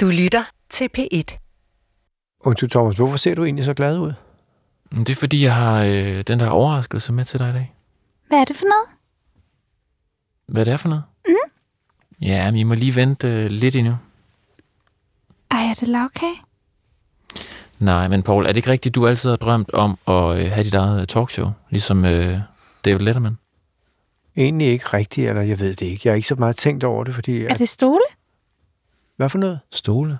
Du lytter til P1. Undskyld, Thomas, hvorfor ser du egentlig så glad ud? Det er fordi, jeg har øh, den der overraskelse med til dig i dag. Hvad er det for noget? Hvad det er for noget? Mm. Ja, men I må lige vente øh, lidt endnu. Ej, er det lavkage? Nej, men Paul, er det ikke rigtigt, du altid har drømt om at øh, have dit eget øh, talkshow, ligesom øh, David Letterman? Egentlig ikke rigtigt, eller jeg ved det ikke. Jeg har ikke så meget tænkt over det, fordi... Er det stole? Hvad for noget? Stole?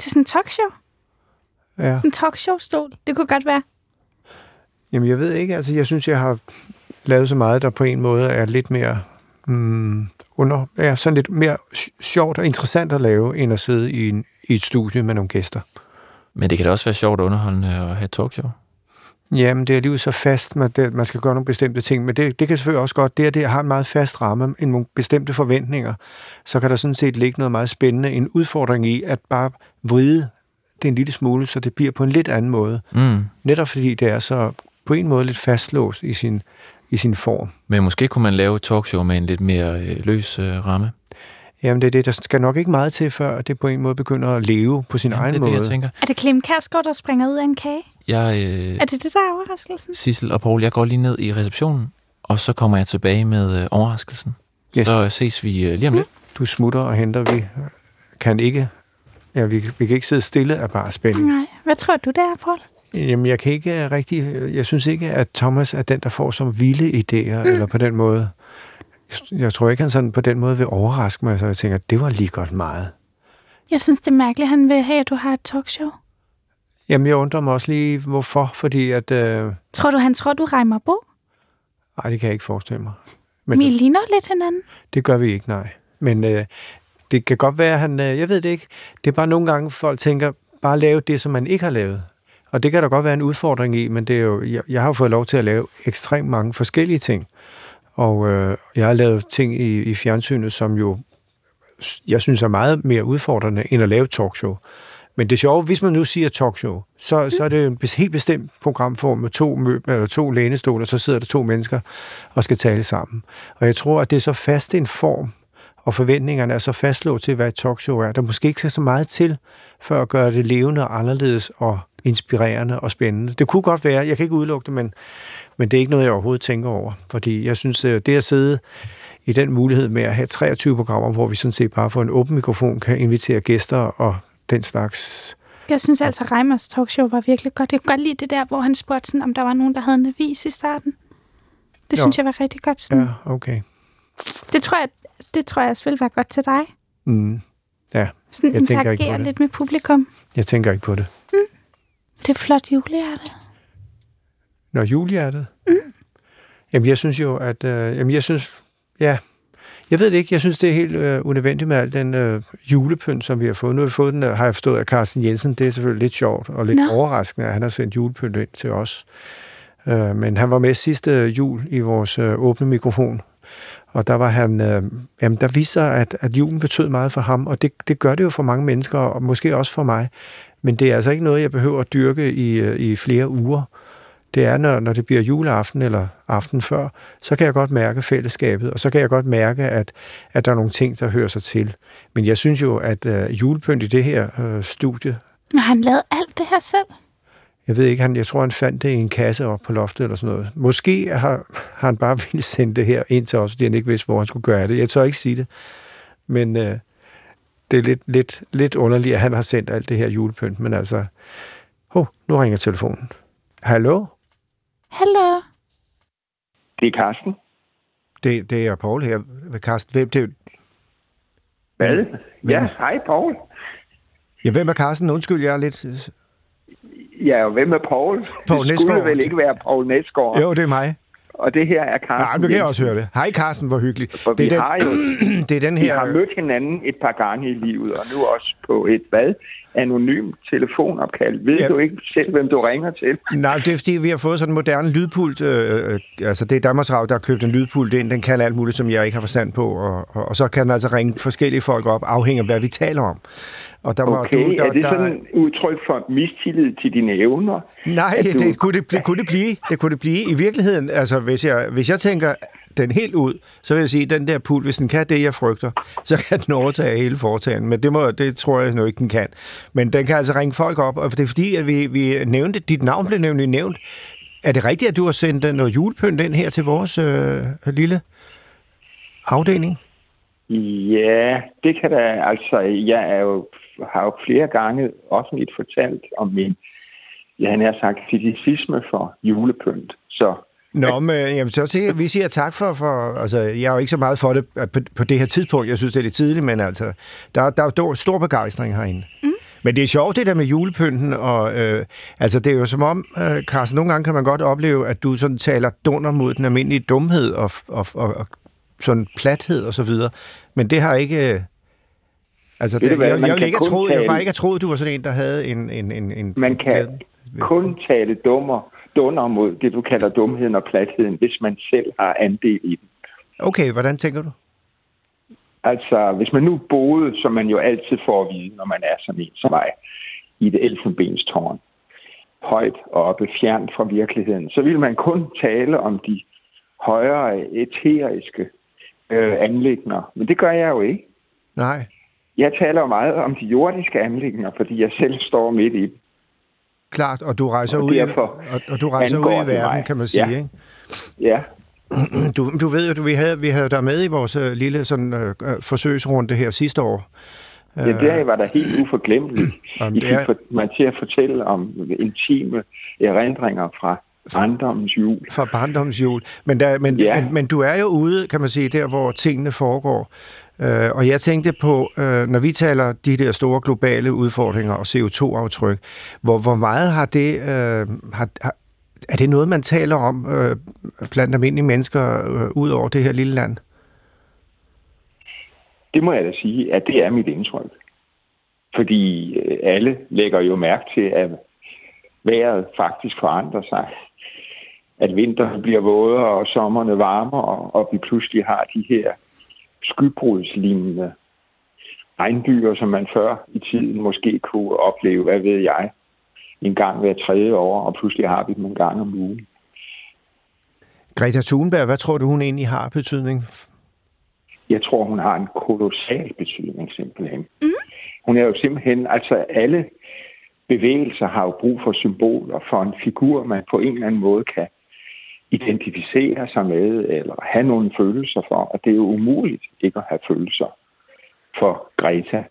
Det er sådan en talkshow. Ja. Sådan en talkshow-stol. Det kunne godt være. Jamen, jeg ved ikke. Altså, jeg synes, jeg har lavet så meget, der på en måde er lidt mere... Mm, under, ja, sådan lidt mere sj- sjovt og interessant at lave, end at sidde i, en, i et studie med nogle gæster. Men det kan da også være sjovt og underholdende at have et talkshow. Jamen, det er alligevel så fast, man, det, man skal gøre nogle bestemte ting, men det, det kan selvfølgelig også godt, det at det har en meget fast ramme, en nogle bestemte forventninger, så kan der sådan set ligge noget meget spændende, en udfordring i at bare vride det en lille smule, så det bliver på en lidt anden måde. Mm. Netop fordi det er så på en måde lidt fastlåst i sin, i sin form. Men måske kunne man lave et talkshow med en lidt mere øh, løs øh, ramme. Jamen, det er det, der skal nok ikke meget til, før det på en måde begynder at leve på sin Jamen, egen det er det, måde. jeg tænker. Er det Clem Kærsgaard, der springer ud af en kage? Jeg, øh, Er det det, der er overraskelsen? Sissel og Paul, jeg går lige ned i receptionen, og så kommer jeg tilbage med øh, overraskelsen. Yes. Så ses vi øh, lige om lidt. Du smutter og henter, vi kan ikke, ja, vi, vi kan ikke sidde stille af bare spænding. Nej. Hvad tror du, det er, Paul? Jamen, jeg kan ikke rigtig... Jeg synes ikke, at Thomas er den, der får som vilde idéer, mm. eller på den måde. Jeg, tror ikke, han sådan på den måde vil overraske mig, så jeg tænker, det var lige godt meget. Jeg synes, det er mærkeligt, at han vil have, at du har et talkshow. Jamen, jeg undrer mig også lige, hvorfor, fordi at... Øh, Tror du, han tror, du regner Bo? ej, det kan jeg ikke forestille mig. Men Vi ligner lidt hinanden. det gør vi ikke, nej. Men øh, det kan godt være, at han... Øh, jeg ved det ikke. Det er bare nogle gange, folk tænker, bare lave det, som man ikke har lavet. Og det kan der godt være en udfordring i, men det er jo, jeg, jeg har jo fået lov til at lave ekstremt mange forskellige ting. Og øh, jeg har lavet ting i, i fjernsynet, som jo jeg synes er meget mere udfordrende, end at lave talkshow. Men det sjove, hvis man nu siger talkshow, så, så er det en helt bestemt programform med to møbler eller to lænestole, og så sidder der to mennesker og skal tale sammen. Og jeg tror, at det er så fast en form, og forventningerne er så fastlåst til, hvad et talkshow er. Der måske ikke skal så meget til, for at gøre det levende og anderledes og inspirerende og spændende. Det kunne godt være, jeg kan ikke udelukke det, men, men det er ikke noget, jeg overhovedet tænker over. Fordi jeg synes, øh, det at sidde i den mulighed med at have 23 programmer, hvor vi sådan set bare for en åben mikrofon kan invitere gæster og den slags... Jeg synes altså, at Reimers talkshow var virkelig godt. Jeg kunne godt lide det der, hvor han spurgte, sådan, om der var nogen, der havde en avis i starten. Det Jo. synes jeg var rigtig godt. Sådan. Ja, okay. Det, tror jeg, det tror jeg også ville være godt til dig. Mm. Ja, Sådan Jeg tænker ikke på det. lidt med publikum. jeg tænker ikke på det. Det er flot julehjerte. Når julehjertet? Mm. Jamen, jeg synes jo, at... Øh, jamen, jeg synes... Ja, jeg ved det ikke. Jeg synes, det er helt øh, unødvendigt med al den øh, julepynt, som vi har fået. Nu har vi fået den, øh, har jeg forstået af Carsten Jensen. Det er selvfølgelig lidt sjovt og lidt Nå. overraskende, at han har sendt julepynt ind til os. Øh, men han var med sidste jul i vores øh, åbne mikrofon. Og der var han, øh, jamen der viste sig, at, at julen betød meget for ham, og det, det gør det jo for mange mennesker, og måske også for mig. Men det er altså ikke noget, jeg behøver at dyrke i, øh, i flere uger. Det er, når, når det bliver juleaften eller aften før, så kan jeg godt mærke fællesskabet, og så kan jeg godt mærke, at, at der er nogle ting, der hører sig til. Men jeg synes jo, at øh, julepynt i det her øh, studie, Og han lavede alt det her selv. jeg ved ikke, han, jeg tror, han fandt det i en kasse op på loftet eller sådan noget. Måske har, har han bare ville sende det her ind til os, fordi han ikke vidste, hvor han skulle gøre det. Jeg tør ikke sige det. Men øh, det er lidt, lidt, lidt underligt, at han har sendt alt det her julepynt. Men altså, oh, nu ringer telefonen. Hallo? Hallo. Det er Karsten. Det, det er Paul her. Karsten, hvem, det, Hvad? Ja, hej Paul. ja, hvem er Karsten? Undskyld, jeg er lidt... Ja, og hvem er Paul? Poul det skulle vel ikke være Paul Næsgaard. Jo, det er mig. Og det her er Karsten. Nej, nu kan jeg også høre det. Hej Karsten, hvor hyggeligt. For det, vi er har jo den, det er den vi her... har mødt hinanden et par gange i livet, og nu også på et hvad? Anonym telefonopkald. Ved Ja. du ikke selv, hvem du ringer til? Nej, det er fordi, vi har fået sådan en moderne lydpult. Øh, øh, altså, det er Danmarks Radio, der har købt en lydpult ind. Den kan alt muligt, som jeg ikke har forstand på. Og, og, og så kan den altså ringe forskellige folk op, afhængig af, hvad vi taler om. Og der Okay, du, der, er det der, sådan et udtryk for mistillid til dine evner? Nej, du- det, kunne det, det, kunne det blive. Det kunne det blive. I virkeligheden, altså, hvis jeg, hvis jeg tænker, den helt ud, så vil jeg sige, at den der pul, hvis den kan det, jeg frygter, så kan den overtage hele foretagen. Men det, må, det tror jeg nu ikke, den kan. Men den kan altså ringe folk op, og det er fordi, at vi, vi nævnte, dit navn blev nemlig nævnt. Er det rigtigt, at du har sendt noget julepynt ind her til vores øh, lille afdeling? Ja, det kan da, altså, jeg er jo, har jo flere gange offentligt fortalt om min, jeg har sagt, fetishisme for julepynt. Så Nå, men jamen, så siger, vi siger tak for, for, altså, jeg er jo ikke så meget for det på, på det her tidspunkt, jeg synes, det er lidt tidligt, men altså, der, der er stor begejstring herinde. Mm. Men det er sjovt, det der med julepynten, og øh, altså, det er jo som om, øh, Carsten, nogle gange kan man godt opleve, at du sådan taler dunder mod den almindelige dumhed og, og, og, og sådan plathed og så videre. Men det har ikke... Øh, altså, det, det, jeg, jeg, jeg, ikke troet, jeg bare ikke have troet, du var sådan en, der havde en... en, en, en man kan glæde. kun tale dummer, dunder mod det, du kalder dumheden og platheden, hvis man selv har andel i den. Okay, hvordan tænker du? Altså, hvis man nu boede, som man jo altid får at vide, når man er sådan en som mig, i det elfenbenstårn, højt og oppe, fjernt fra virkeligheden, så vil man kun tale om de højere eteriske øh, anlægner. Men det gør jeg jo ikke. Nej. Jeg taler jo meget om de jordiske anlægner, fordi jeg selv står midt i dem. Klart, og du rejser og ud, og, og du rejser ud i verden, mig. kan man sige, ja. ikke? Ja. Du, du ved jo, vi havde, vi havde dig med i vores uh, lille sådan, uh, forsøgsrunde her sidste år. Ja, det var da helt uforglemmeligt. I fik er... man til at fortælle om intime erindringer fra barndommens jul. Fra barndommens jul. Men, der, men, ja. men, men du er jo ude, kan man sige, der hvor tingene foregår. Uh, og jeg tænkte på, uh, når vi taler de der store globale udfordringer og CO2-aftryk, hvor, hvor meget har det, uh, har, har, er det noget, man taler om uh, blandt almindelige mennesker uh, ud over det her lille land? Det må jeg da sige, at det er mit indtryk. Fordi alle lægger jo mærke til, at vejret faktisk forandrer sig at vinteren bliver vådere og sommerne varmere, og vi pludselig har de her skybrudslignende regnbyer, som man før i tiden måske kunne opleve, hvad ved jeg, en gang hver tredje år, og pludselig har vi dem en gang om ugen. Greta Thunberg, hvad tror du, hun egentlig har betydning? Jeg tror, hun har en kolossal betydning simpelthen. Mm. Hun er jo simpelthen, altså alle bevægelser har jo brug for symboler, for en figur, man på en eller anden måde kan identificere sig med eller have nogle følelser for. Og det er jo umuligt ikke at have følelser for Greta.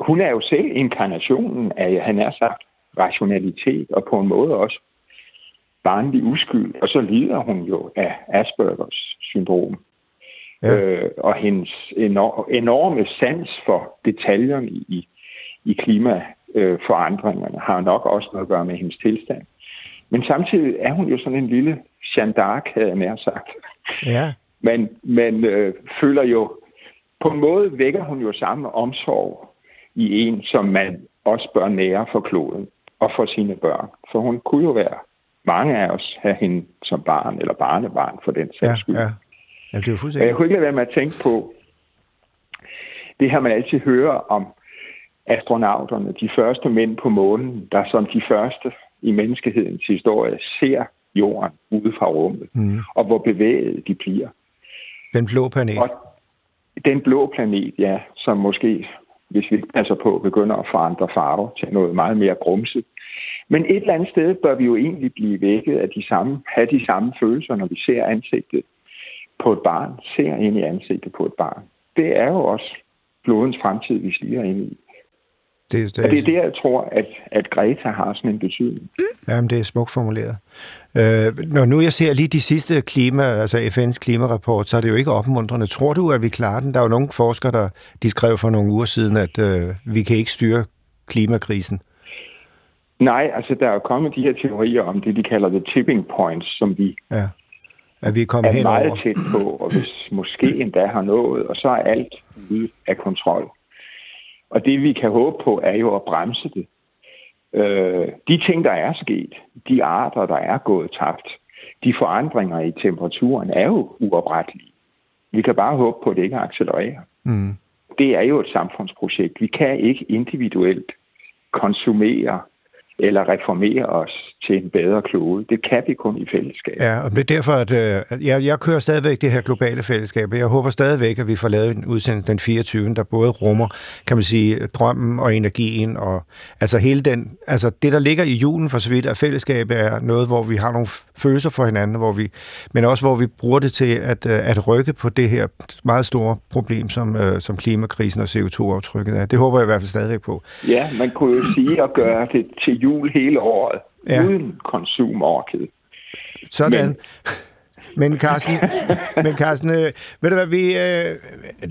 Hun er jo selv inkarnationen af, han er sagt, rationalitet og på en måde også barnlig uskyld. Og så lider hun jo af Aspergers syndrom. Ja. Øh, og hendes enor- enorme sans for detaljerne i, i klimaforandringerne har nok også noget at gøre med hendes tilstand. Men samtidig er hun jo sådan en lille Jeanne d'Arc, havde jeg nær sagt. Ja. Men man øh, føler jo, på en måde vækker hun jo samme omsorg i en, som man også bør nære for kloden og for sine børn. For hun kunne jo være mange af os have hende som barn eller barnebarn for den sags skyld. Ja, ja. ja det er fuldstændig. Jeg kunne ikke lade være med at tænke på, det har man altid hører om astronauterne, de første mænd på månen, der som de første i menneskehedens historie ser jorden ude fra rummet, mm. og hvor bevæget de bliver. Den blå planet. Og den blå planet, ja, som måske, hvis vi ikke passer på, begynder at forandre farver til noget meget mere grumset. Men et eller andet sted bør vi jo egentlig blive vækket af de samme, have de samme følelser, når vi ser ansigtet på et barn, ser ind i ansigtet på et barn. Det er jo også blodens fremtid, vi stiger ind i. Det, det, og det er det, jeg tror, at, at Greta har sådan en betydning. Mm. Jamen, det er smukt formuleret. Øh, når nu jeg ser lige de sidste klima, altså FN's klimarapport, så er det jo ikke opmuntrende. Tror du, at vi klarer den? Der er jo nogle forskere, der de skrev for nogle uger siden, at øh, vi kan ikke styre klimakrisen. Nej, altså der er jo kommet de her teorier om det, de kalder the tipping points, som vi ja. at vi er, kommet er meget tæt på, og hvis måske endda har nået, og så er alt ude af kontrol. Og det vi kan håbe på, er jo at bremse det. Øh, de ting, der er sket, de arter, der er gået tabt, de forandringer i temperaturen er jo uoprettelige. Vi kan bare håbe på, at det ikke accelererer. Mm. Det er jo et samfundsprojekt. Vi kan ikke individuelt konsumere eller reformere os til en bedre klode. Det kan vi kun i fællesskab. Ja, og det er derfor, at øh, jeg, jeg kører stadigvæk det her globale fællesskab, jeg håber stadigvæk, at vi får lavet en udsendelse den 24. der både rummer, kan man sige, drømmen og energien, og altså hele den, altså det, der ligger i julen for så vidt, at fællesskab er noget, hvor vi har nogle følelser for hinanden, hvor vi, men også hvor vi bruger det til at, øh, at rykke på det her meget store problem, som, øh, som klimakrisen og CO2-aftrykket er. Det håber jeg i hvert fald stadigvæk på. Ja, man kunne jo sige at gøre det til jul hele året, ja. uden konsumorket. Sådan. Men, men Carsten, men Carsten øh, ved du hvad, vi, øh,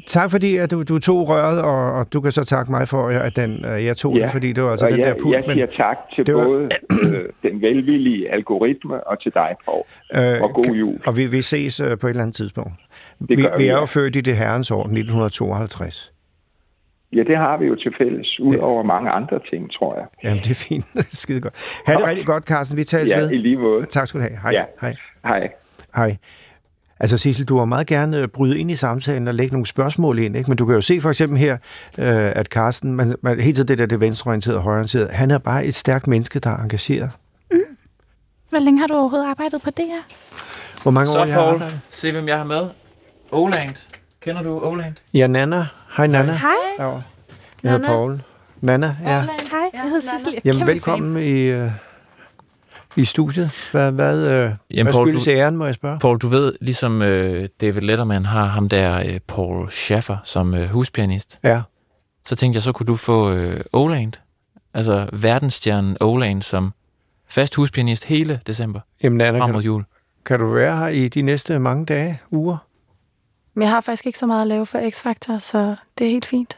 tak fordi at du, du tog røret, og, og du kan så takke mig for, at den, øh, jeg tog ja, det, fordi det var altså den jeg, der pult. Jeg siger men, tak til både øh, den velvillige algoritme og til dig, Paul. Øh, og god jul. Og vi, vi ses øh, på et eller andet tidspunkt. Det vi, vi, vi er jo født i det herrens år, 1952. Ja, det har vi jo til fælles, ud over mange andre ting, tror jeg. Jamen, det er fint. Skide godt. Ha' det rigtig godt, Carsten. Vi tales ja, ved. i lige måde. Tak skal du have. Hej. Ja. Hej. Hej. Hej. Altså Sissel, du har meget gerne øh, bryde ind i samtalen og lægge nogle spørgsmål ind, ikke? men du kan jo se for eksempel her, øh, at Carsten, man, man, helt til det der det venstreorienterede og højreorienterede, han er bare et stærkt menneske, der er engageret. Mm. Hvor længe har du overhovedet arbejdet på det her? Hvor mange Så år har Paul, se hvem jeg har med. Oland. Kender du Oland? Ja, Nana. Hej Nana. Hej. Ja. Jeg hedder Paul. Nana, ja. Hej, jeg hedder Sissel. Jamen, velkommen i, uh, i studiet. Hvad, hvad, uh, Jamen, hvad Paul, skyldes du, æren, må jeg spørge? Paul, du ved, ligesom uh, David Letterman har ham der, uh, Paul Schaffer, som uh, huspianist. Ja. Så tænkte jeg, så kunne du få uh, Oland, altså verdensstjernen Oland, som fast huspianist hele december. Jamen, Nana, frem kan mod du, jul. kan du være her i de næste mange dage, uger? Men jeg har faktisk ikke så meget at lave for X-Factor, så det er helt fint.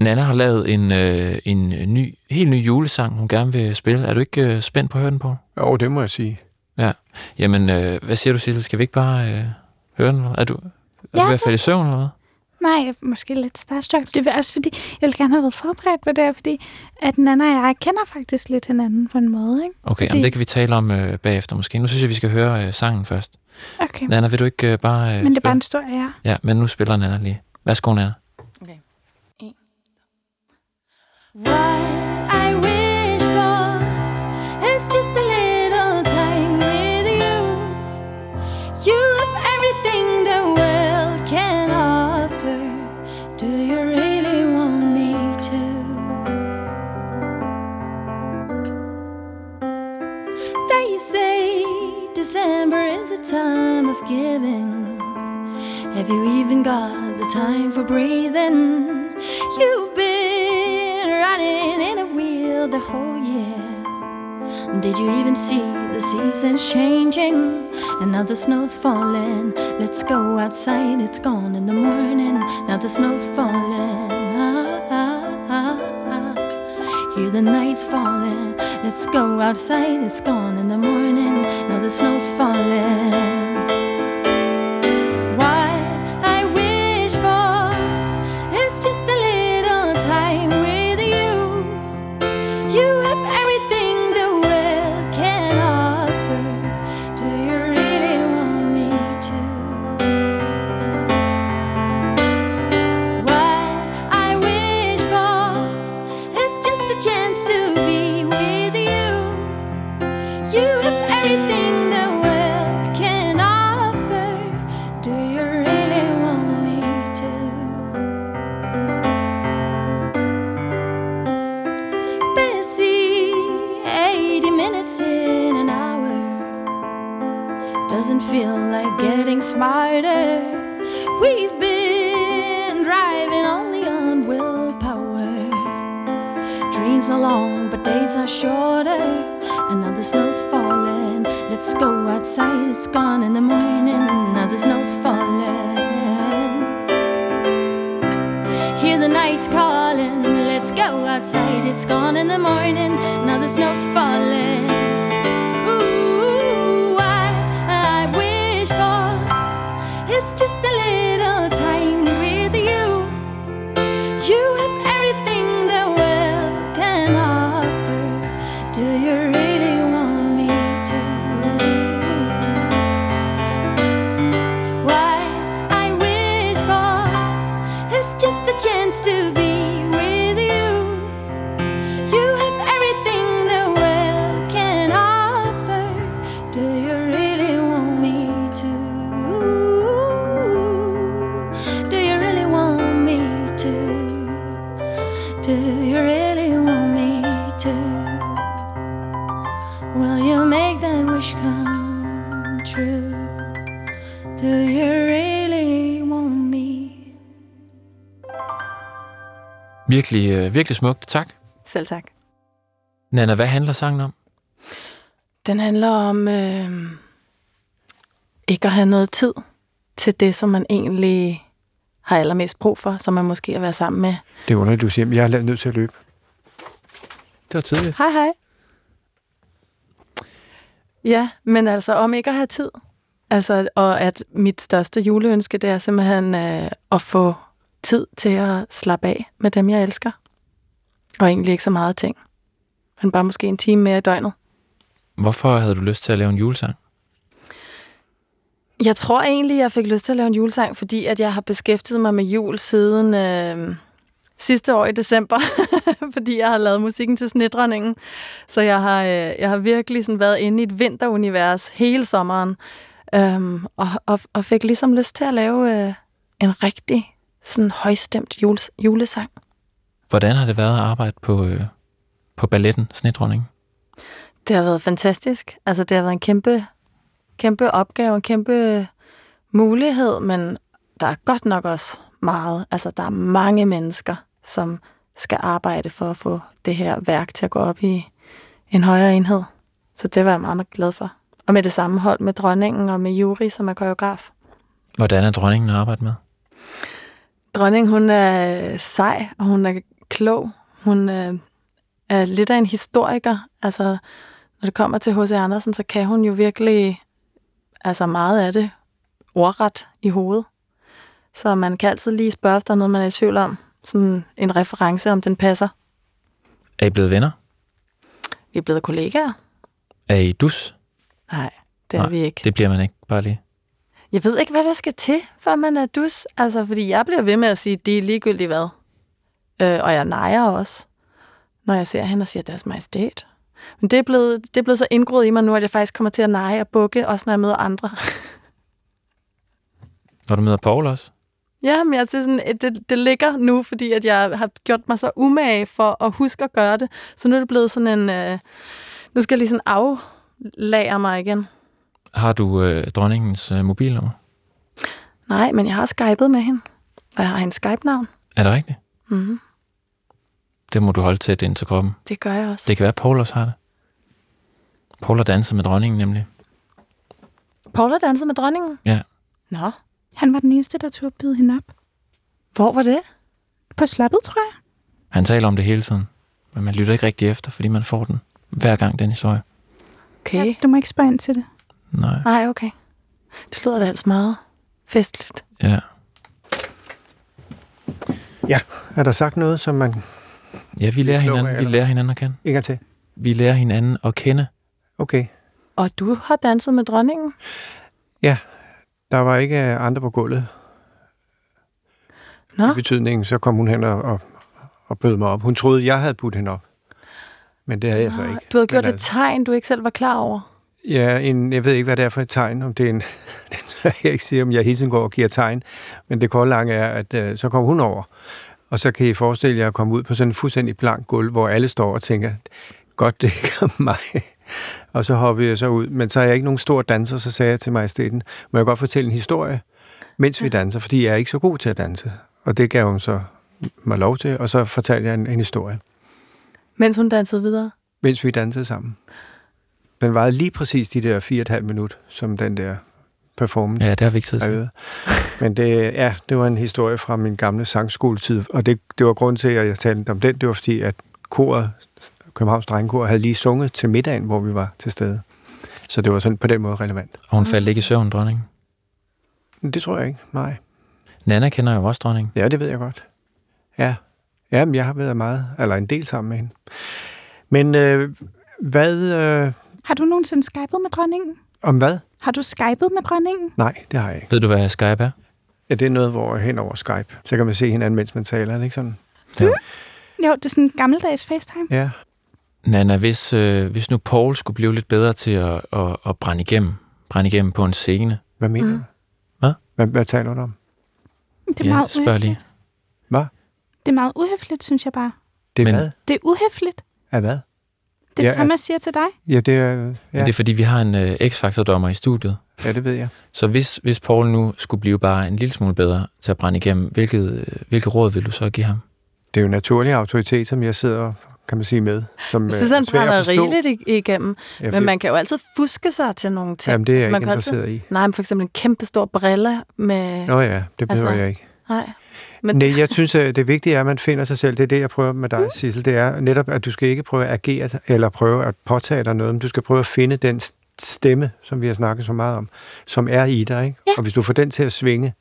Nana har lavet en, øh, en ny, helt ny julesang, hun gerne vil spille. Er du ikke øh, spændt på at høre den på? Jo, det må jeg sige. Ja. Jamen, øh, hvad siger du, Sissel? Skal vi ikke bare øh, høre den? Er du, er Ja, du ved at falde i søvn eller hvad? Nej, måske lidt starstruck. Det er også fordi, jeg vil gerne have været forberedt på det her, fordi at Nana og jeg kender faktisk lidt hinanden på en måde, ikke? Okay, Fordi- jamen, det kan vi tale om øh, bagefter måske. Nu synes jeg, vi skal høre øh, sangen først. Okay. Nana, vil du ikke øh, bare... Øh, Men det er bare spille? en stor ære. Ja, men nu spiller Nana lige. Værsgo, Nana. Have everything the world can offer. Do you really want me to? They say December is a time of giving. Have you even got the time for breathing? You've the whole year. Did you even see the seasons changing? And now the snow's falling. Let's go outside, it's gone in the morning. Now the snow's falling. Ah, ah, ah. Hear the night's falling. Let's go outside, it's gone in the morning. Now the snow's falling. Let's go outside, it's gone in the morning. Now the snow's falling. Hear the night's calling. Let's go outside, it's gone in the morning. Now the snow's falling. Will you make that wish come true? Do you really want me? Virkelig, øh, virkelig smukt. Tak. Selv tak. Nana, hvad handler sangen om? Den handler om øh, ikke at have noget tid til det, som man egentlig har allermest brug for, som man måske at være sammen med. Det er underligt, du siger, jeg er nødt til at løbe. Det var tidligt. Hej, hej. Ja, men altså om ikke at have tid. Altså, og at mit største juleønske, det er simpelthen øh, at få tid til at slappe af med dem, jeg elsker. Og egentlig ikke så meget ting. Men bare måske en time mere i døgnet. Hvorfor havde du lyst til at lave en julesang? Jeg tror egentlig, jeg fik lyst til at lave en julesang, fordi at jeg har beskæftiget mig med jul siden øh, sidste år i december, fordi jeg har lavet musikken til Snedronningen. Så jeg har, øh, jeg har virkelig sådan været inde i et vinterunivers hele sommeren, øh, og, og, og fik ligesom lyst til at lave øh, en rigtig sådan højstemt jules, julesang. Hvordan har det været at arbejde på, øh, på balletten Snedronning? Det har været fantastisk. Altså, det har været en kæmpe, kæmpe opgave, en kæmpe mulighed, men der er godt nok også meget. Altså, der er mange mennesker, som skal arbejde for at få det her værk til at gå op i en højere enhed. Så det var jeg meget, meget glad for. Og med det samme hold med dronningen og med Juri, som er koreograf. Hvordan er dronningen at arbejde med? Dronningen, hun er sej, og hun er klog. Hun øh, er lidt af en historiker. Altså, når det kommer til H.C. Andersen, så kan hun jo virkelig altså meget af det ordret i hovedet. Så man kan altid lige spørge, hvis der er noget, man er i tvivl om. Sådan en reference, om den passer. Er I blevet venner? Vi er blevet kollegaer. Er I dus? Nej, det er Nej, vi ikke. Det bliver man ikke, bare lige. Jeg ved ikke, hvad der skal til, for man er dus. Altså, fordi jeg bliver ved med at sige, det er ligegyldigt hvad. Øh, og jeg nejer også, når jeg ser hende og siger, deres majestæt. Men det er, blevet, det er blevet så indgroet i mig nu, at jeg faktisk kommer til at neje og bukke, også når jeg møder andre. Når du møder Paul også? Ja, men jeg til sådan, det, det ligger nu, fordi at jeg har gjort mig så umage for at huske at gøre det. Så nu er det blevet sådan en... Øh, nu skal jeg lige sådan aflager mig igen. Har du øh, dronningens øh, mobilnummer? Nej, men jeg har skypet med hende. Og jeg har hendes Skype-navn. Er det rigtigt? Mm-hmm. Det må du holde tæt ind til kroppen. Det gør jeg også. Det kan være, at Paul også har det. Paul har danset med dronningen nemlig. Paul har danset med dronningen? Ja. Nå, Han var den eneste, der turde byde hende op. hvor var det? På slottet, tror jeg. Han taler om det hele tiden. Men man lytter ikke rigtig efter, fordi man får den hver gang, den historie. Okay. Altså, du må ikke spørge ind til det. Nej. Nej, okay. Det lyder da altså meget festligt. Ja. Ja, er der sagt noget, som man Ja, vi lærer, hinanden, vi lærer hinanden at kende. ikke er til? Vi lærer hinanden at kende. Okay. Og du har danset med dronningen? Der var ikke andre på gulvet. Nå, I betydningen, så kom hun hen og, og, og bød mig op. Hun troede, jeg havde budt hende op. Men det havde jeg så ikke. du havde gjort Men et tegn, du ikke selv var klar over. Ja, en, jeg ved ikke, hvad det er for et tegn, om det er en... det jeg ikke sige, om jeg hele tiden går og giver tegn. Men det kolde lange er, at øh, så kom hun over. Og så kan I forestille jer at komme ud på sådan en fuldstændig blank gulv, hvor alle står og tænker, godt, det ikke mig. Og så hoppede jeg så ud. Men så er jeg ikke nogen stor danser, så sagde jeg til majestæten, må jeg godt fortælle en historie, mens vi danser, fordi jeg er ikke så god til at danse. Og det gav hun så mig lov til, og så fortalte jeg en, en historie, Mens hun dansede videre. mens vi dansede sammen. Den varede lige præcis de der fire og et halvt minut, som den der performance. Ja, det har vi ikke har til. Men det, ja, det var en historie fra min gamle sangskoletid, og det, det var grund til, at jeg talte om den. Det var fordi, at koret, Københavns Drengekor, havde lige sunget til middagen, hvor vi var til stede. Så det var sådan på den måde relevant. Og hun faldt ikke i søvn, dronningen. Det tror jeg ikke, nej. Nana kender jo også dronningen. Ja, det ved jeg godt. Ja, ja men jeg har været meget, eller en del sammen med hende. Men øh, hvad, øh, Har du nogensinde skypet med dronningen? om hvad? Har du skypet med dronningen? Nej, det har jeg ikke. Ved du, hvad Skype er? Ja, det er noget, hvor hen over Skype, så kan man se hinanden, mens man taler, er det ikke sådan? Ja. Jo, det er sådan en gammeldags FaceTime. Ja. Nana, hvis, øh, hvis nu Paul skulle blive lidt bedre til at, at, at brænde igennem, brænde igennem på en scene, Hvad mener Mm. du? Hvad? hvad? Hvad taler du om? Det er ja, meget spørg lige. uhøfligt. Det er meget uhøfligt, synes jeg bare. Det er Men- hvad? Det er uhøfligt. Er hvad? Det Ja, Thomas siger til dig. Ja, det er... Men Ja, det er fordi, vi har en øh, X-Factor-dommer i studiet. ja, det ved jeg. Så hvis, hvis Paul nu skulle blive bare en lille smule bedre til at brænde igennem, hvilket, øh, hvilket råd vil du så give ham? Det er jo naturlig autoritet, som jeg sidder, kan man sige, med. Som Jeg øh, er at brænder rigeligt ig- igennem. Ja, Men man kan jo altid fuske sig til nogle ting. Jamen, det er jeg man ikke kan altid- interesseret i. Nej, men for eksempel en kæmpe stor brille med... Nå ja, det behøver Altså- jeg ikke. Nej. Men, Nej, jeg synes, at det vigtige er, at man finder sig selv. Det er det, jeg prøver med dig, Sissel. Det er netop, at du skal ikke prøve at agere eller prøve at påtage dig noget, men du skal prøve at finde den stemme, som vi har snakket så meget om, som er i dig. Ikke? Ja. Og hvis du får den til at svinge,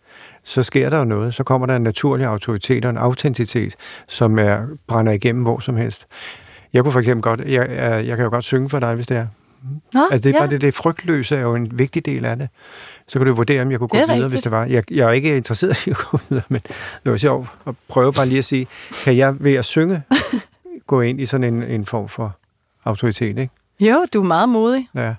så sker der jo noget. Så kommer der en naturlig autoritet og en autenticitet, som er, brænder igennem hvor som helst. Jeg kunne for eksempel godt, jeg, jeg, jeg kan jo godt synge for dig, hvis det er. Nå, Altså det er ja. bare det, det frygtløse er jo en vigtig del af det. Så kan du vurdere, om jeg kunne gå er videre, rigtigt. hvis det var. Jeg, jeg er ikke interesseret i at gå videre, men det var sjovt at prøve bare lige at sige, kan jeg ved at synge gå ind i sådan en, en form for autoritet, ikke? Jo, du er meget modig. Ja.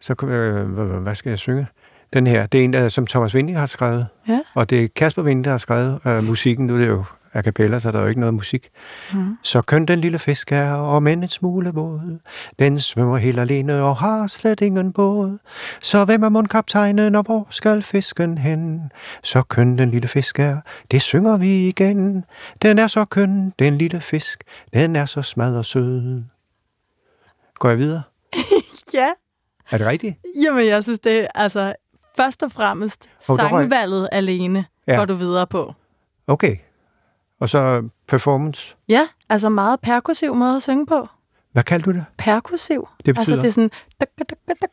Så kunne- øh, hvad skal jeg synge? Den her, det er en, der, som Thomas Winding har skrevet, Ja. og det er Kasper Winding, der har skrevet øh, musikken. Nu er det jo a cappella, så der er jo ikke noget musik. Mm. Så køn den lille fisk er, og men en smule våd. Den svømmer helt alene og har slet ingen båd. Så hvem er mundkaptajnen, og hvor skal fisken hen? Så køn den lille fisk er, det synger vi igen. Den er så køn, den lille fisk, den er så smadret sød. Går jeg videre? Ja. Er det rigtigt? Jamen, jeg synes, det er altså først og fremmest røg- sangvalget alene Ja. går du videre på. Okay. Og så performance. Ja, altså meget perkussiv måde at synge på. Hvad kalder du det? Perkussiv. Det betyder? Altså, det er sådan... Dak, dak,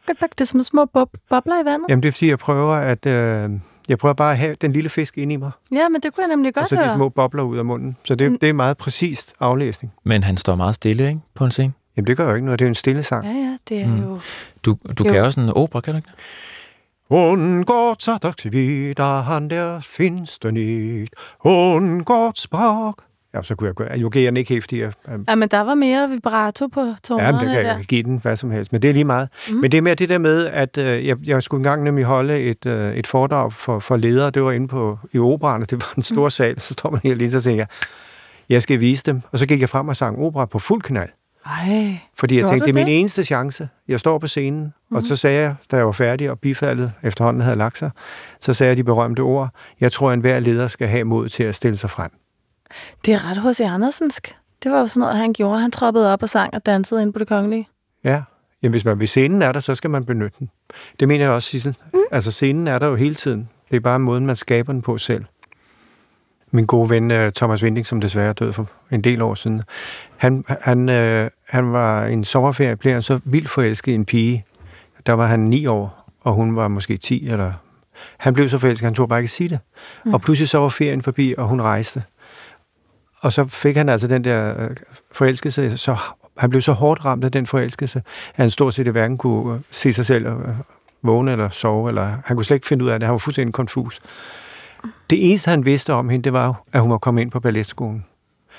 dak, dak. Det er som små bob, bobler i vandet. Jamen det er fordi, jeg prøver at... Øh, jeg prøver bare at have den lille fisk ind i mig, Ja, men det kunne jeg nemlig og godt så de høre. små bobler ud af munden. Så det, Mm. det er meget præcist aflæsning. Men han står meget stille, ikke? På en scene. Jamen det gør jo ikke noget, det er jo en stille sang. Ja, ja, det er Mm. jo... Du, du Jo. kan også en opera, kan du ikke? Det? Und Gott sagt wieder, an der finster nicht. Und Gott sprach... Ja, så kunne jeg gøre... Nu jeg den ikke helt, fordi jeg... Um, Ja, men der var mere vibrato på ja, men tonerne det kan der. jeg give den hvad som helst. Men det er lige meget. Mm. Men det er mere det der med, at øh, jeg, jeg skulle engang nemlig holde et, øh, et foredrag for, for ledere. Det var inde på i operan, og det var en stor sal. Så står man helt lige, så tænker jeg, jeg skal vise dem. Og så gik jeg frem og sang opera på fuld knald. Ej, Fordi jeg tænkte, det er min det? eneste chance. Jeg står på scenen, mm-hmm. og så sagde jeg, da jeg var færdig, og bifaldet efterhånden havde lagt sig, så sagde jeg de berømte ord, jeg tror, at enhver leder skal have mod til at stille sig frem. det er ret hos Andersensk. Det var jo sådan noget, han gjorde. Han troppede op og sang og dansede ind på det kongelige. Ja, Jamen, hvis man ved scenen er der, så skal man benytte den. Det mener jeg også, Sissel. Mm. Altså, scenen er der jo hele tiden. Det er bare måden, man skaber den på selv. Min gode ven øh, Thomas Winding, som desværre er død for en del år siden, han, han, øh, han var en sommerferie, blev han så vildt forelsket i en pige. Der var han ni år, og hun var måske 10, eller... Han blev så forelsket, han tog bare ikke sige det. Mm. Og pludselig så var ferien forbi, og hun rejste. Og så fik han altså den der øh, forelskelse, så han blev så hårdt ramt af den forelskelse, at han stort set hverken kunne øh, se sig selv øh, vågne eller sove, eller han kunne slet ikke finde ud af det. Han var fuldstændig konfus. Det eneste, han vidste om hende, det var, at hun var kommet ind på balletskolen.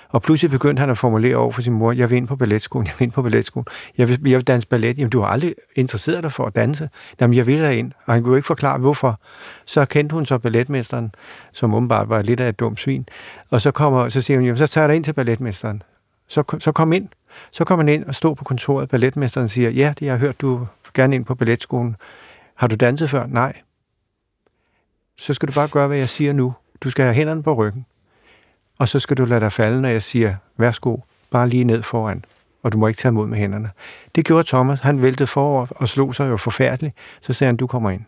Og pludselig begyndte han at formulere over for sin mor, jeg vil ind på balletskolen, jeg vil ind på balletskolen, jeg vil, jeg vil danse ballet. Jamen, du har aldrig interesseret dig for at danse. Jamen, jeg vil ind. Og han kunne jo ikke forklare, hvorfor. Så kendte hun så balletmesteren, som åbenbart var lidt af et dumt svin. Og så, kommer, så siger hun, jamen, så tager jeg dig ind til balletmesteren. Så, så kom ind. Så kom han ind og stod på kontoret. Balletmesteren siger, ja, det jeg har hørt, du gerne ind på balletskolen. Har du danset før? Nej. Så skal du bare gøre, hvad jeg siger nu. Du skal have hænderne på ryggen. Og så skal du lade dig falde, når jeg siger, værsgo, bare lige ned foran. Og du må ikke tage imod med hænderne. Det gjorde Thomas. Han væltede forover og slog sig jo forfærdeligt. Så sagde han, du kommer ind.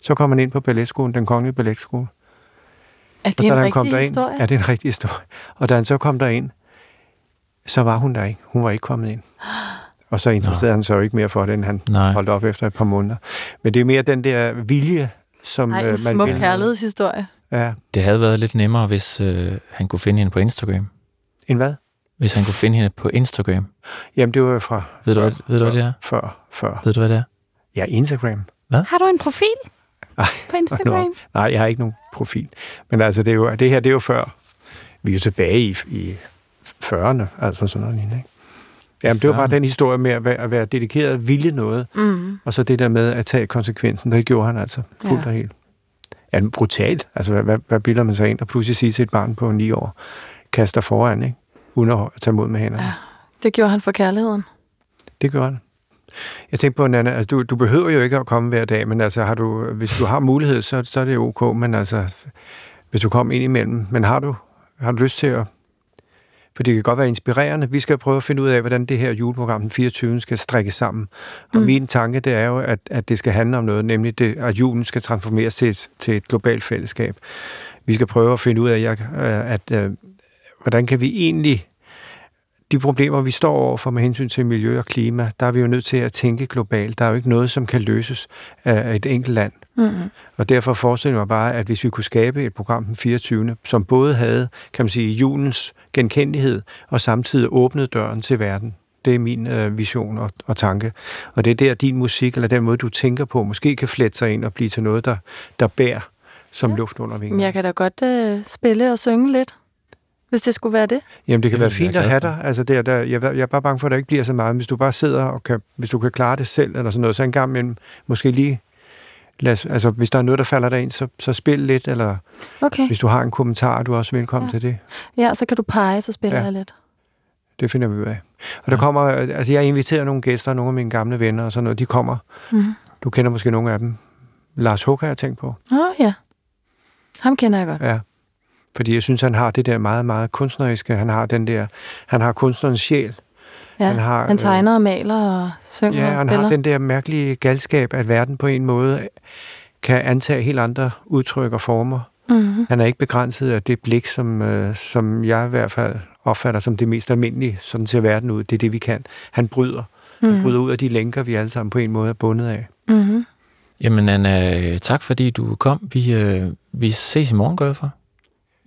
Så kom han ind på balletskolen, den kongelige balletskole. Er Og det så en han rigtig kom derind, historie? Ja, det er en rigtig historie. Og da han så kom derind, så var hun der ikke. Hun var ikke kommet ind. Og så interesserede Nå. han sig jo ikke mere for det, end han Nej. holdt op efter et par måneder. Men det er mere den der vilje, som Ej, øh, en man smuk kærlighedshistorie. Ja. Det havde været lidt nemmere, hvis øh, han kunne finde hende på Instagram. En hvad? Hvis han kunne finde hende på Instagram. Jamen, det var jo fra Ved du, hvad, ved du, hvad det er? før. før. Ved du, hvad det er? Ja, Instagram. Har du en profil Ej, på Instagram? Nej, jeg har ikke nogen profil. Men altså, det, er jo, det her, det er jo før. Vi er jo tilbage i, i 40'erne, altså sådan noget lignende, ikke? Jamen, det var bare 40'erne. den historie med at være, at være dedikeret og vilje noget, Mm. og så det der med at tage konsekvensen, det gjorde han altså fuldt Ja. og helt. Men brutalt. Altså, hvad, hvad, bilder man sig ind og pludselig sige til et barn på 9 år, kaster foran, ikke? uden at tage mod med hænderne. Ja. Det gjorde han for kærligheden. Det gør han. Jeg tænkte på, Nana, altså, du, du behøver jo ikke at komme hver dag, men altså, har du, hvis du har mulighed, så, så er det ok, men altså, hvis du kommer ind imellem, men har du, har du lyst til at for det kan godt være inspirerende. Vi skal prøve at finde ud af, hvordan det her juleprogram den 24. skal strikkes sammen. Og mm. min tanke, det er jo, at, at det skal handle om noget, nemlig det, at julen skal transformeres til et, til et globalt fællesskab. Vi skal prøve at finde ud af, at, at, at hvordan kan vi egentlig de problemer, vi står overfor med hensyn til miljø og klima, der er vi jo nødt til at tænke globalt. Der er jo ikke noget, som kan løses af et enkelt land. Mm-hmm. Og derfor forestiller jeg mig bare, at hvis vi kunne skabe et program den 24., som både havde, kan man sige, julens genkendelighed, og samtidig åbnede døren til verden. Det er min øh, vision og, og tanke. Og det er der, din musik, eller den måde, du tænker på, måske kan flette sig ind og blive til noget, der, der bærer som ja. luft under vingerne. Jeg kan da godt øh, spille og synge lidt hvis det skulle være det? Jamen, det kan det være fint at have dig. Altså, der, der, jeg, jeg er bare bange for, at der ikke bliver så meget. Hvis du bare sidder og kan, hvis du kan klare det selv, eller sådan noget, så en gang imellem måske lige lad, altså, hvis der er noget, der falder dig ind, så, så spil lidt, eller okay. hvis du har en kommentar, er du også velkommen ja. til det. Ja, så kan du pege, så spiller ja. jeg lidt. Det finder vi ud af. Og der kommer, altså jeg inviterer nogle gæster, nogle af mine gamle venner og sådan noget, de kommer. Mm. Du kender måske nogle af dem. Lars Hug har jeg tænkt på. Åh oh, ja, ham kender jeg godt. Ja, fordi jeg synes, han har det der meget, meget kunstneriske. Han har den der, han har kunstnerens sjæl. Ja, han, har, han tegner og maler og synger Ja, og han spiller. har den der mærkelige galskab, at verden på en måde kan antage helt andre udtryk og former. Mm-hmm. Han er ikke begrænset af det blik, som, øh, som jeg i hvert fald opfatter som det mest almindelige. Sådan ser verden ud. Det er det, vi kan. Han bryder. Mm-hmm. Han bryder ud af de lænker, vi alle sammen på en måde er bundet af. Mm-hmm. Jamen, Anna, tak fordi du kom. Vi, øh, vi ses i morgen, gør jeg for.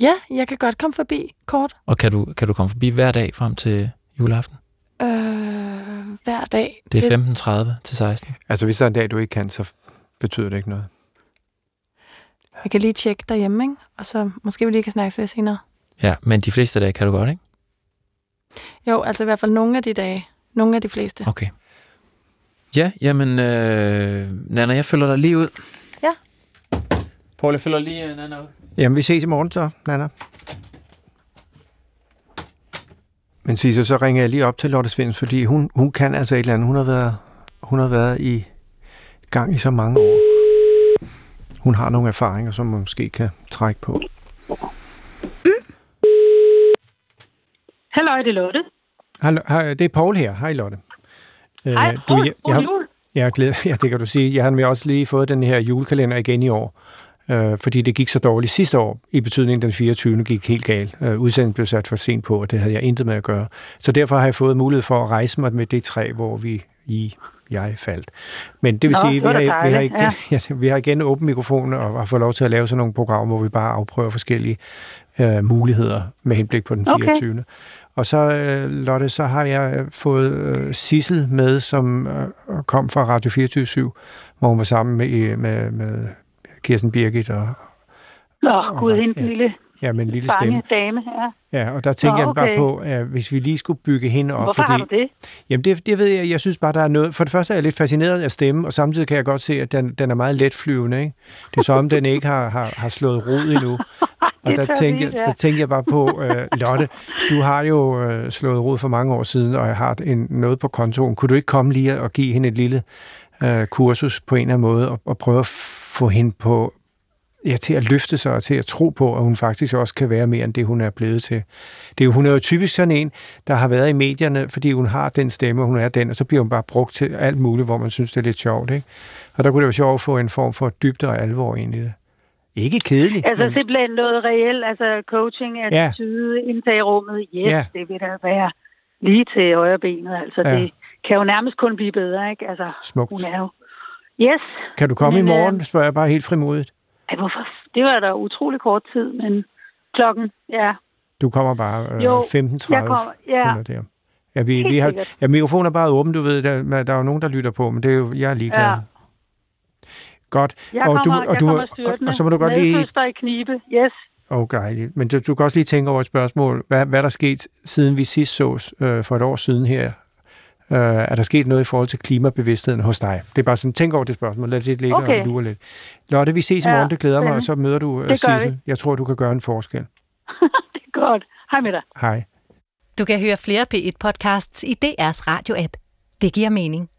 Ja, jeg kan godt komme forbi kort. Og kan du, kan du komme forbi hver dag frem til juleaften? Øh, hver dag? Det er 15.30 til 16. Altså, hvis der er en dag, du ikke kan, så betyder det ikke noget. Jeg kan lige tjekke derhjemme, ikke? Og så måske vi lige kan snakkes ved senere. Ja, men de fleste dage kan du godt, ikke? Jo, altså i hvert fald nogle af de dage. Nogle af de fleste. Okay. Ja, jamen, øh, Nana, jeg følger dig lige ud. Ja. Paul, jeg følger lige uh, Nana ud. Jamen, vi ses i morgen så, Nana. Men Sisse, så ringer jeg lige op til Lotte Svens, fordi hun, hun kan altså et eller andet. Hun har været, hun har været i gang i så mange år. Hun har nogle erfaringer, som man måske kan trække på. Mm. Hallo, det er Lotte. Hallo, det er Paul her. Hej Lotte. Hej, uh, du, jeg, jeg, har, jeg, glæder, ja, det kan du sige. Jeg har også lige fået den her julekalender igen i år øh, fordi det gik så dårligt sidste år, i betydning den 24. gik helt galt. Øh, udsendelsen blev sat for sent på, og det havde jeg intet med at gøre. Så derfor har jeg fået mulighed for at rejse mig med det træ, hvor vi i jeg faldt. Men det vil Nå, sige, vi har, vi, har igen, ja. ja, vi har igen åbent mikrofonen og har fået lov til at lave sådan nogle programmer, hvor vi bare afprøver forskellige øh, muligheder med henblik på den 24. Okay. Og så, øh, Lotte, så har jeg fået øh, Sissel med, som øh, kom fra Radio 24 hvor hun var sammen med, med, med Kirsten Birgit og... Nå, og, gud, hende ja, lille Ja, med en lille stemme. dame, ja. Ja, og der tænker Nå, okay. jeg bare på, at hvis vi lige skulle bygge hende op... Hvorfor fordi, har du det? Jamen, det, det ved jeg. Jeg synes bare, der er noget... For det første er jeg lidt fascineret af stemme, og samtidig kan jeg godt se, at den, den er meget letflyvende, ikke? Det er som om, den ikke har, har, har slået rod endnu. Og der tænker, ja. der tænker jeg bare på, uh, Lotte, du har jo uh, slået rod for mange år siden, og jeg har en, noget på kontoen. Kunne du ikke komme lige og give hende et lille uh, kursus på en eller anden måde, og, og prøve at få hende på, ja, til at løfte sig og til at tro på, at hun faktisk også kan være mere end det, hun er blevet til. Det er jo, hun er jo typisk sådan en, der har været i medierne, fordi hun har den stemme, hun er den, og så bliver hun bare brugt til alt muligt, hvor man synes, det er lidt sjovt. Ikke? Og der kunne det være sjovt at få en form for dybde og alvor ind i det. Ikke kedeligt. Altså men... simpelthen noget reelt, altså coaching, attitude, ja. indtage rummet. Yes, ja. det vil da være lige til højre benet. Altså ja. det kan jo nærmest kun blive bedre, ikke? Altså, Smukt. hun er jo... Yes. Kan du komme men, i morgen, øh... spørger jeg bare helt frimodigt. Ej, hvorfor? Det var da utrolig kort tid, men klokken, ja. Du kommer bare øh, 15.30. Jeg kommer, ja. Der. Ja, vi, vi har, ja, mikrofonen er bare åben, du ved, der, der er jo nogen, der lytter på, men det er jo, jeg er ligeglad. Ja. Godt. Jeg og, kommer, du, og, du, og, og, så må du godt lige... i knibe, yes. Okay, men du, du kan også lige tænke over et spørgsmål. Hvad, hvad der sket, siden vi sidst sås øh, for et år siden her Øh, er der sket noget i forhold til klimabevidstheden hos dig? Det er bare sådan, tænk over det spørgsmål. Lad det ligge okay. og lure lidt. Lotte, vi ses i morgen. Ja, det glæder mig, og så møder du uh, Sissel. Jeg tror, du kan gøre en forskel. det er godt. Hej med dig. Hej. Du kan høre flere P1-podcasts i DR's radio-app. Det giver mening.